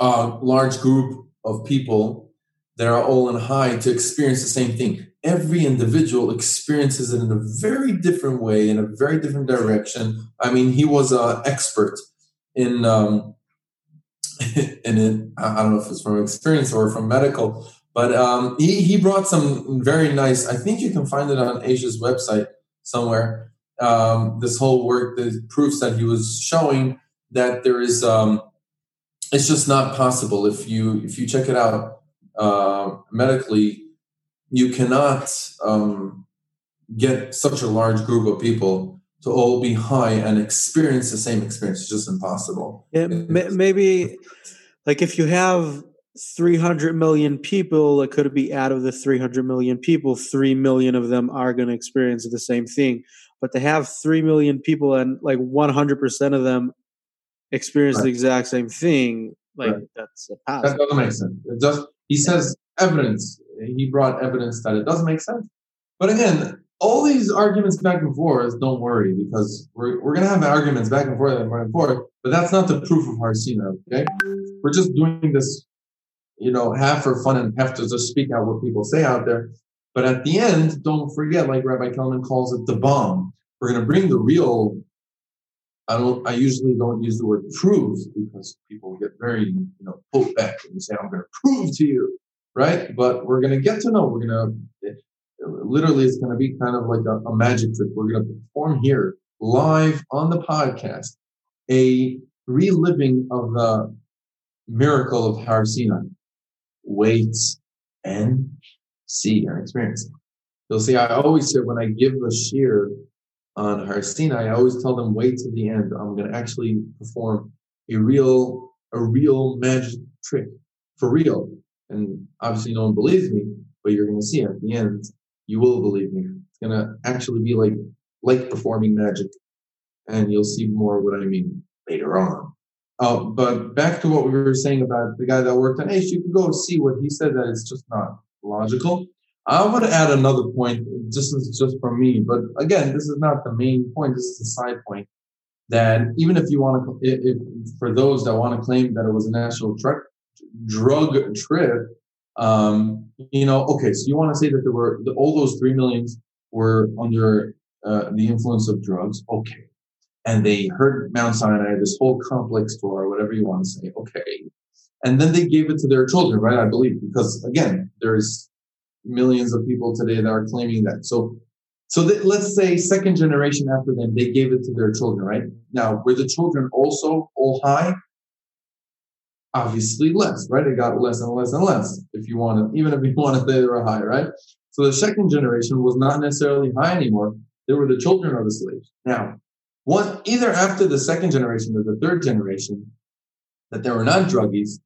a large group of people that are all in high to experience the same thing. Every individual experiences it in a very different way, in a very different direction. I mean, he was an expert in um, *laughs* in it. I don't know if it's from experience or from medical, but um, he he brought some very nice. I think you can find it on Aish's website somewhere um, this whole work that proves that he was showing that there is um, it's just not possible. If you if you check it out uh, medically you cannot um, get such a large group of people to all be high and experience the same experience. It's just impossible. Yeah, maybe like if you have 300 million people it could be out of the 300 million people 3 million of them are going to experience the same thing. But to have 3 million people and like 100% of them experience right. the exact same thing like right. that's a pass. that doesn't make sense it just he says evidence he brought evidence that it doesn't make sense but again all these arguments back and forth don't worry because we're, we're going to have arguments back and forth and back and forth but that's not the proof of Har Sinai okay we're just doing this you know, half for fun and have to just speak out what people say out there. But at the end, don't forget, like Rabbi Kelemen calls it the bomb. We're going to bring the real. I don't. I usually don't use the word prove because people get very, you know, pulled back and say, "I'm going to prove to you," right? But we're going to get to know. We're going to literally, it's going to be kind of like a, a magic trick. We're going to perform here live on the podcast a reliving of the miracle of Har Sinai. Wait and see and experience. You'll see, I always say when I give the shiur on Har Sinai, I always tell them wait to the end. I'm going to actually perform a real, a real magic trick for real. And obviously, no one believes me, but you're going to see at the end, you will believe me. It's going to actually be like like performing magic, and you'll see more what I mean later on. Uh, but back to what we were saying about the guy that worked on Aish, you can go see what he said that it's just not logical. I to add another point. This is just for me, but again, this is not the main point. This is a side point. That even if you want to, if, for those that want to claim that it was a national truck, drug trip, um, you know, okay, so you want to say that there were all those three millions were under uh, the influence of drugs, okay, and they heard Mount Sinai, this whole complex Torah, whatever you want to say, okay, and then they gave it to their children, right? I believe because again, there's millions of people today that are claiming that. So, so that, let's say second generation after them, they gave it to their children, right? Now, were the children also all high? Obviously less, right? It got less and less and less. If you want to, even if you *laughs* want to say they were high, right? So the second generation was not necessarily high anymore. They were the children of the slaves. Now, one either after the second generation or the third generation, that they were not druggies.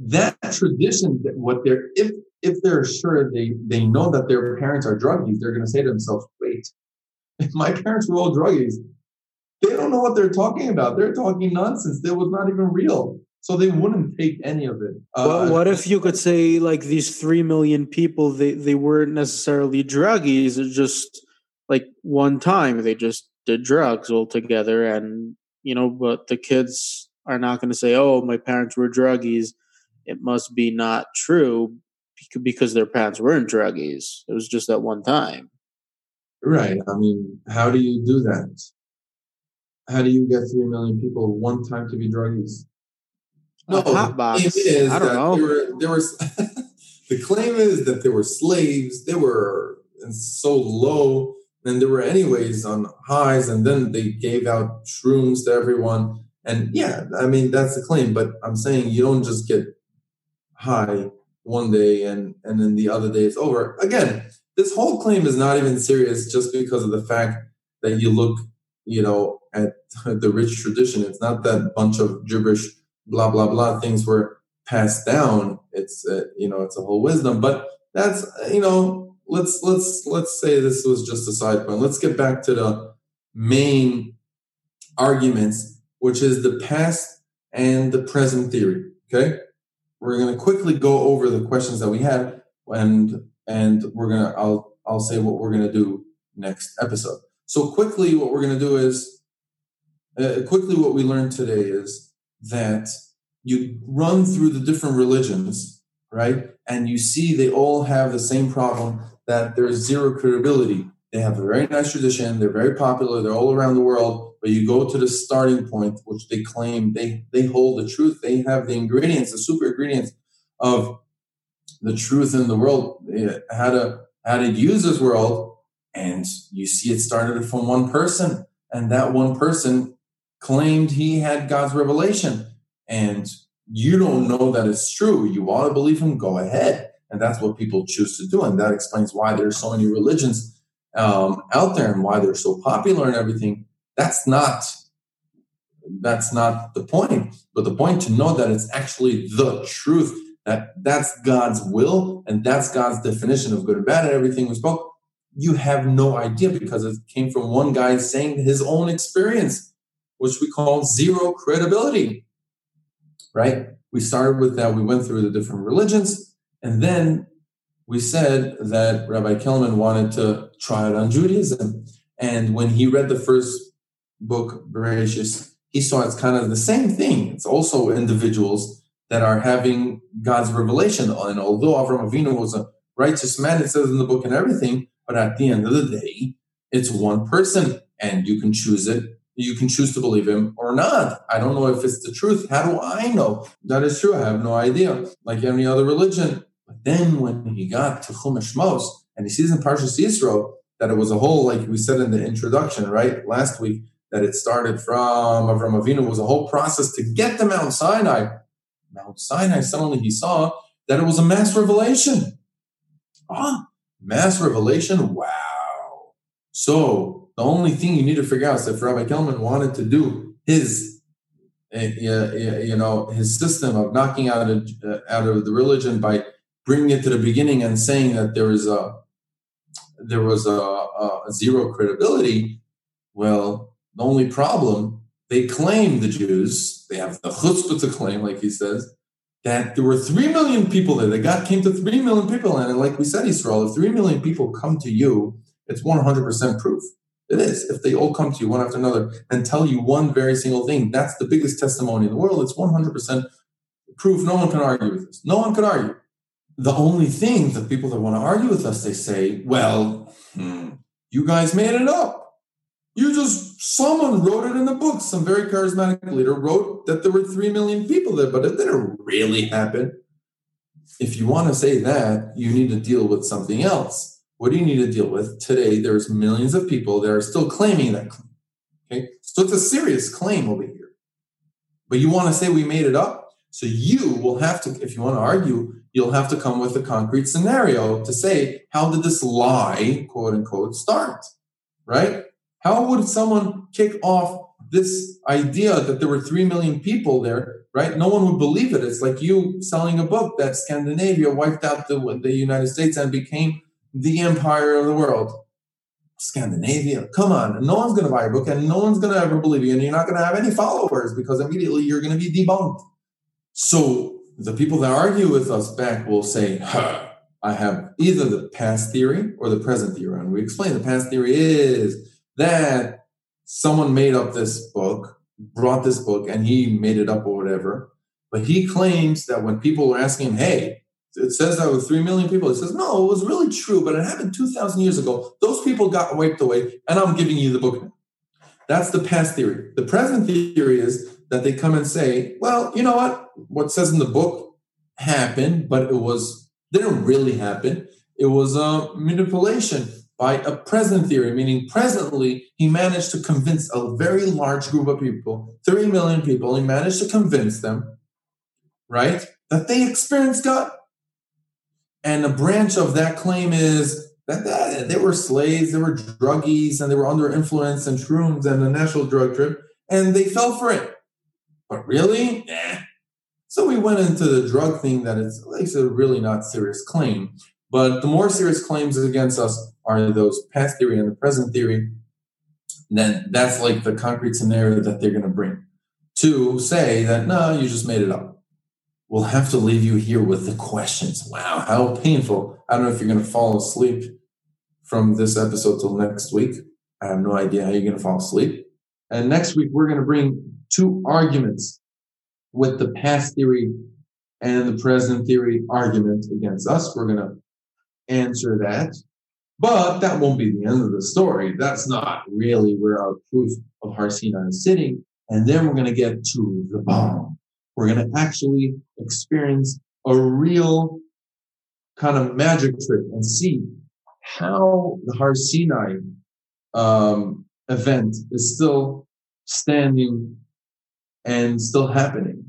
That tradition, that what they're if if they're sure they they know that their parents are druggies, they're going to say to themselves, "Wait, if *laughs* my parents were all druggies, they don't know what they're talking about. They're talking nonsense. That was not even real." So they wouldn't take any of it. Uh, well, what if you could say like these three million people they they weren't necessarily druggies? It's just like one time they just did drugs altogether, and you know, but the kids are not going to say, "Oh, my parents were druggies." It must be not true because their parents weren't druggies. It was just that one time. Right. I mean, how do you do that? How do you get three million people one time to be druggies? No, hot box. I don't know. There, were, there was *laughs* the claim is that there were slaves. They were so low, and there were anyways on highs, and then they gave out shrooms to everyone. And yeah, I mean that's the claim. But I'm saying you don't just get high one day and and then the other day it's over. Again, this whole claim is not even serious just because of the fact that you look, you know, at *laughs* the rich tradition. It's not that bunch of gibberish blah blah blah things were passed down it's uh, you know it's a whole wisdom but that's you know let's let's let's say this was just a side point let's get back to the main arguments which is the past and the present theory okay we're going to quickly go over the questions that we have and and we're to i'll i'll say what we're going to do next episode so quickly what we're going to do is uh, quickly what we learned today is that you run through the different religions, right? And you see they all have the same problem that there's zero credibility. They have a very nice tradition, they're very popular, they're all around the world, but you go to the starting point, which they claim they, they hold the truth, they have the ingredients, the super ingredients of the truth in the world, how to how to use this world, and you see it started from one person, and that one person claimed he had God's revelation. And you don't know that it's true. You want to believe him, go ahead. And that's what people choose to do. And that explains why there's so many religions um, out there and why they're so popular and everything. That's not that's not the point. But the point to know that it's actually the truth, that that's God's will and that's God's definition of good and bad and everything we spoke. You have no idea because it came from one guy saying his own experience which we call zero credibility, right? We started with that. We went through the different religions. And then we said that Rabbi Kelemen wanted to try it on Judaism. And when he read the first book, Bereshis, he saw it's kind of the same thing. It's also individuals that are having God's revelation. And although Avram Avinu was a righteous man, it says in the book and everything, but at the end of the day, it's one person and you can choose it. You can choose to believe him or not. I don't know if it's the truth. How do I know that is true? I have no idea. Like any other religion. But then when he got to Chumash Shmos and he sees in Parshas Yisro that it was a whole, like we said in the introduction, right, last week, that it started from Avram Avinu was a whole process to get to Mount Sinai. Mount Sinai, suddenly he saw that it was a mass revelation. Ah, mass revelation? Wow. So the only thing you need to figure out is if Rabbi Kelemen wanted to do his, uh, you know, his system of knocking out of, uh, out of the religion by bringing it to the beginning and saying that there is a there was a, a zero credibility. Well, the only problem, they claim, the Jews, they have the chutzpah to claim, like he says, that there were 3 million people there. That God came to 3 million people. And like we said, Israel, if 3 million people come to you, it's 100% proof. It is. If they all come to you one after another and tell you one very single thing, that's the biggest testimony in the world. It's 100% proof. No one can argue with this. No one can argue. The only thing that people that want to argue with us, they say, well, hmm, you guys made it up. You just, someone wrote it in the book. Some very charismatic leader wrote that there were 3 million people there, but it didn't really happen. If you want to say that, you need to deal with something else. What do you need to deal with? Today, there's millions of people that are still claiming that claim. Okay. So it's a serious claim over here. But you want to say we made it up? So you will have to, if you want to argue, you'll have to come with a concrete scenario to say, how did this lie, quote unquote, start? Right? How would someone kick off this idea that there were 3 million people there, right? No one would believe it. It's like you selling a book that Scandinavia wiped out the, the United States and became the empire of the world. Scandinavia, come on. No one's going to buy your book and no one's going to ever believe you. And you're not going to have any followers because immediately you're going to be debunked. So the people that argue with us back will say, huh, I have either the past theory or the present theory. And we explain the past theory is that someone made up this book, brought this book, and he made it up or whatever. But he claims that when people were asking him, hey, it says that with 3 million people, he says, no, it was really true, but it happened 2,000 years ago. Those people got wiped away, and I'm giving you the book. That's the past theory. The present theory is that they come and say, well, you know what? What says in the book happened, but it was didn't really happen. It was a manipulation by a present theory, meaning presently he managed to convince a very large group of people, 3 million people, he managed to convince them, right, that they experienced God. And a branch of that claim is that, that they were slaves, they were druggies, and they were under influence and shrooms and the national drug trip, and they fell for it. But really? Nah. So we went into the drug thing that is like a really not serious claim. But the more serious claims against us are those past theory and the present theory. Then that's like the concrete scenario that they're going to bring to say that no, you just made it up. We'll have to leave you here with the questions. Wow, how painful! I don't know if you're going to fall asleep from this episode till next week. I have no idea how you're going to fall asleep. And next week we're going to bring two arguments with the past theory and the present theory argument against us. We're going to answer that. But that won't be the end of the story. That's not really where our proof of Har Sinai is sitting. And then we're going to get to the bomb. We're going to actually experience a real kind of magic trick and see how the Har Sinai um, event is still standing and still happening.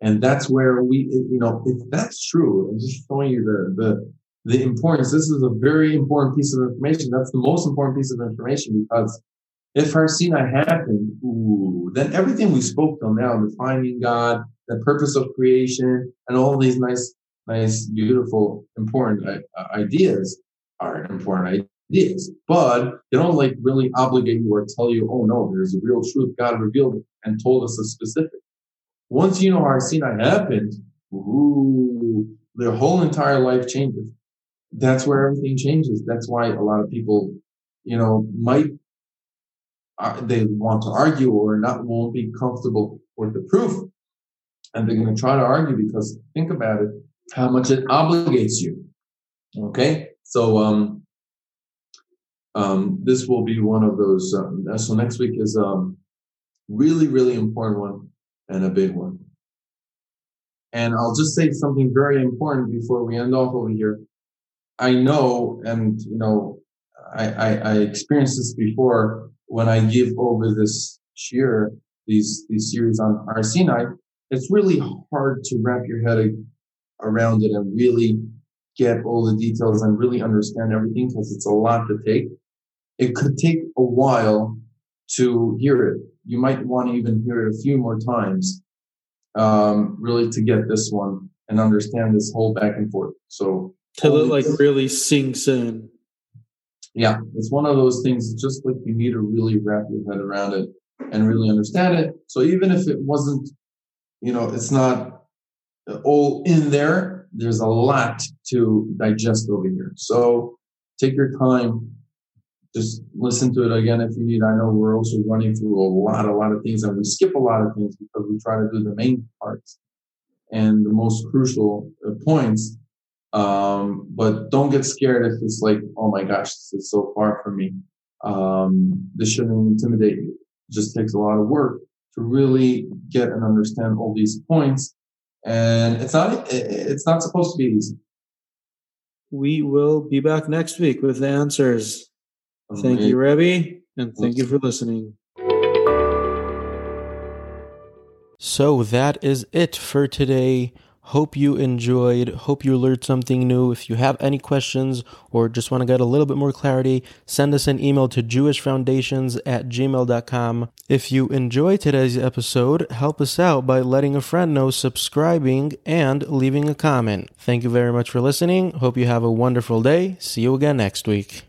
And that's where we, you know, if that's true, I'm just showing you the, the, the importance. This is a very important piece of information. That's the most important piece of information because if Har Sinai happened, ooh, then everything we spoke till now, the finding God, the purpose of creation, and all these nice, nice, beautiful, important uh, ideas are important ideas. But they don't like really obligate you or tell you, oh no, there's a real truth God revealed and told us a specific. Once you know Har Sinai happened, ooh, their whole entire life changes that's where everything changes. That's why a lot of people, you know, might uh, they want to argue or not won't be comfortable with the proof. and they're going to try to argue because think about it, how much it obligates you. Okay, so um, um, this will be one of those. Um, so next week is um, really, really important one and a big one. And I'll just say something very important before we end off over here. I know, and you know, I, I, I experienced this before when I give over this shiur, these these series on Har Sinai. It's really hard to wrap your head around it and really get all the details and really understand everything because it's a lot to take. It could take a while to hear it. You might want to even hear it a few more times, um, really to get this one and understand this whole back and forth. So till it like really sinks in. Yeah, it's one of those things. Just like you need to really wrap your head around it and really understand it. So even if it wasn't, you know, it's not all in there. There's a lot to digest over here. So take your time just listen to it again if you need. I know we're also running through a lot, a lot of things, and we skip a lot of things because we try to do the main parts and the most crucial uh, points. Um, but don't get scared if it's like, oh my gosh, this is so far from me. Um, this shouldn't intimidate you. It just takes a lot of work to really get and understand all these points. And it's not, it's not supposed to be easy. We will be back next week with the answers. Thank you, Rebbe, and thank you for listening. So that is it for today. Hope you enjoyed. Hope you learned something new. If you have any questions or just want to get a little bit more clarity, send us an email to jewishfoundations at gmail.com. If you enjoyed today's episode, help us out by letting a friend know, subscribing, and leaving a comment. Thank you very much for listening. Hope you have a wonderful day. See you again next week.